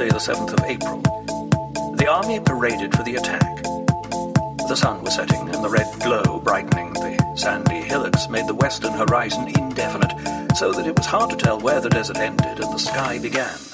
Thursday, the 7th of April, the army paraded for the attack. The sun was setting, and the red glow brightening the sandy hillocks made the western horizon indefinite, so that it was hard to tell where the desert ended and the sky began.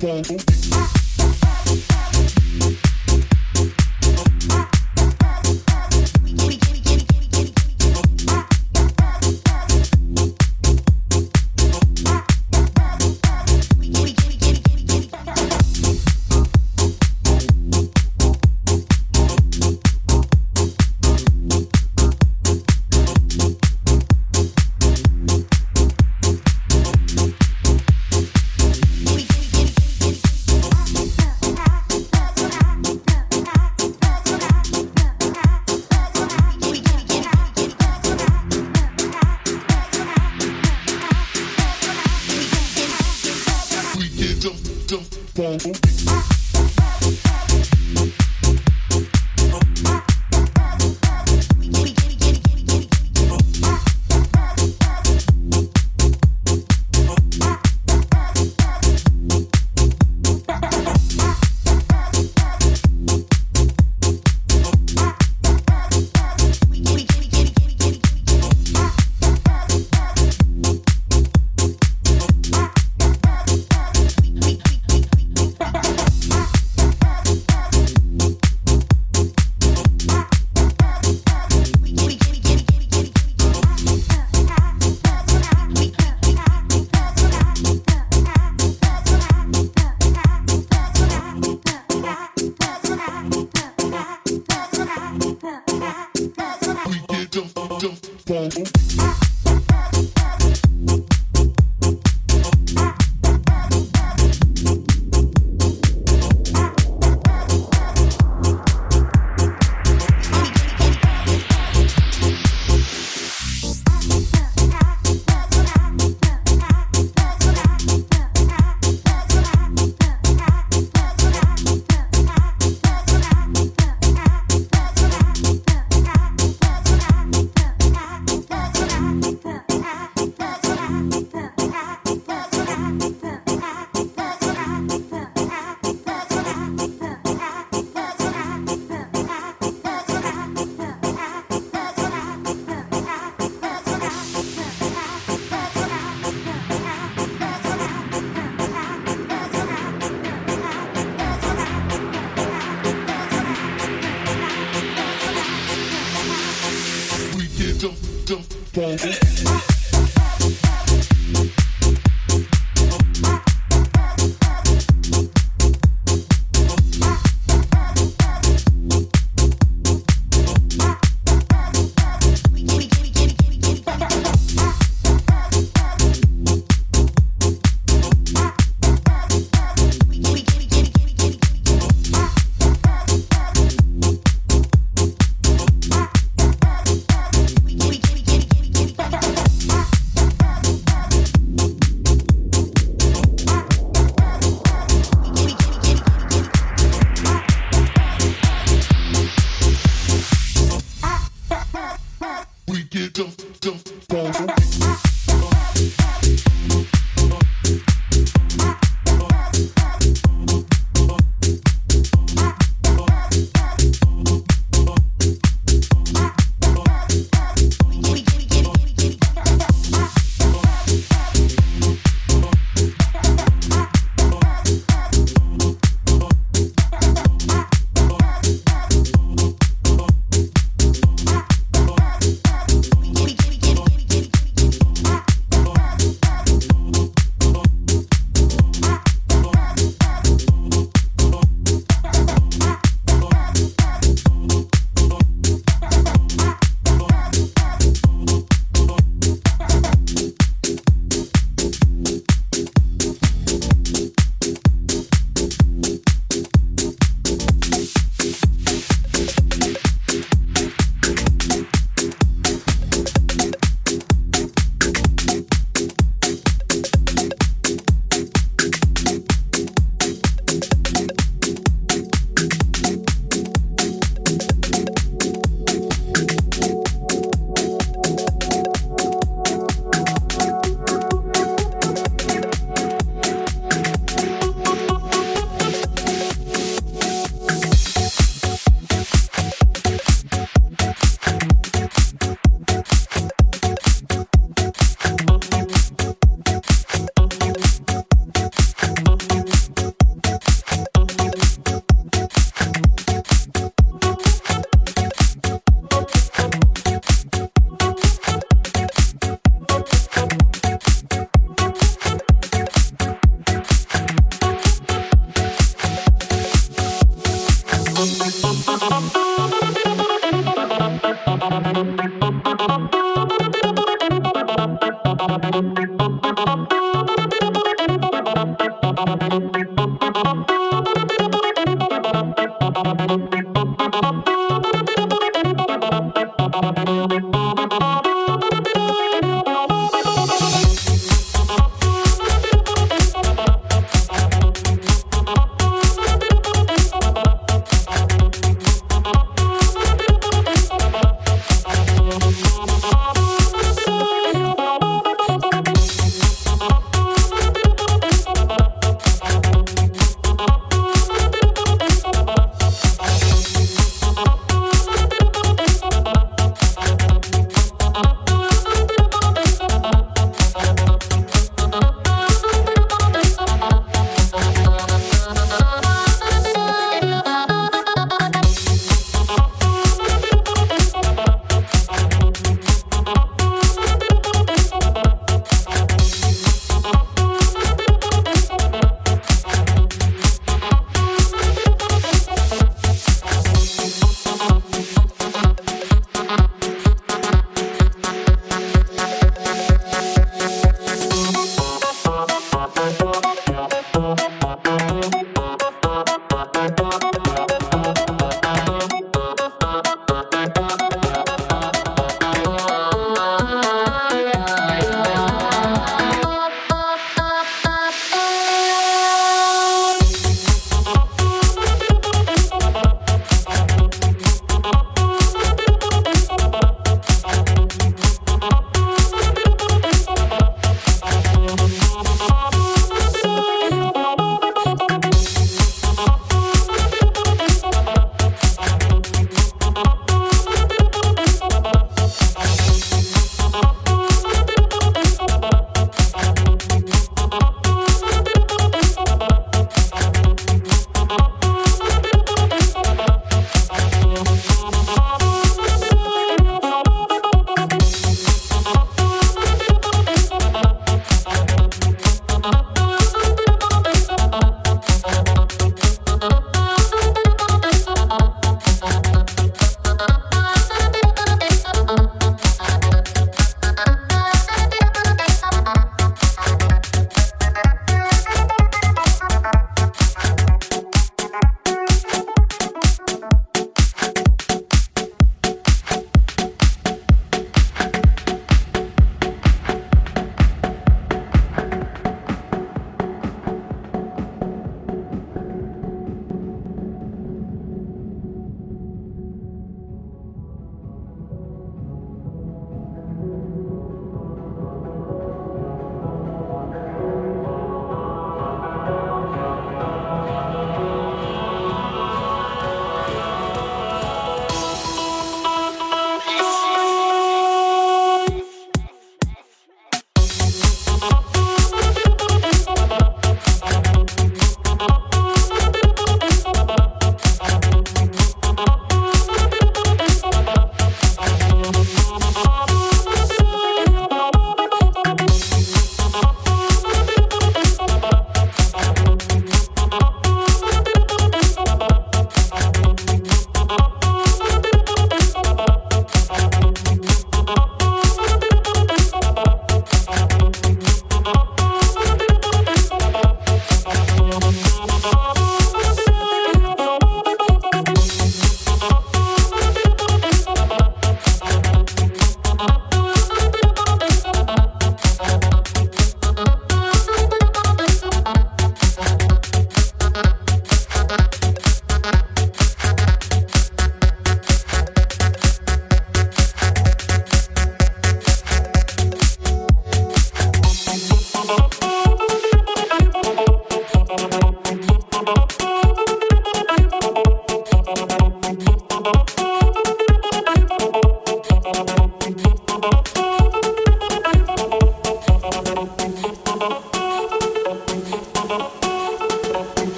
ponto. Thank you.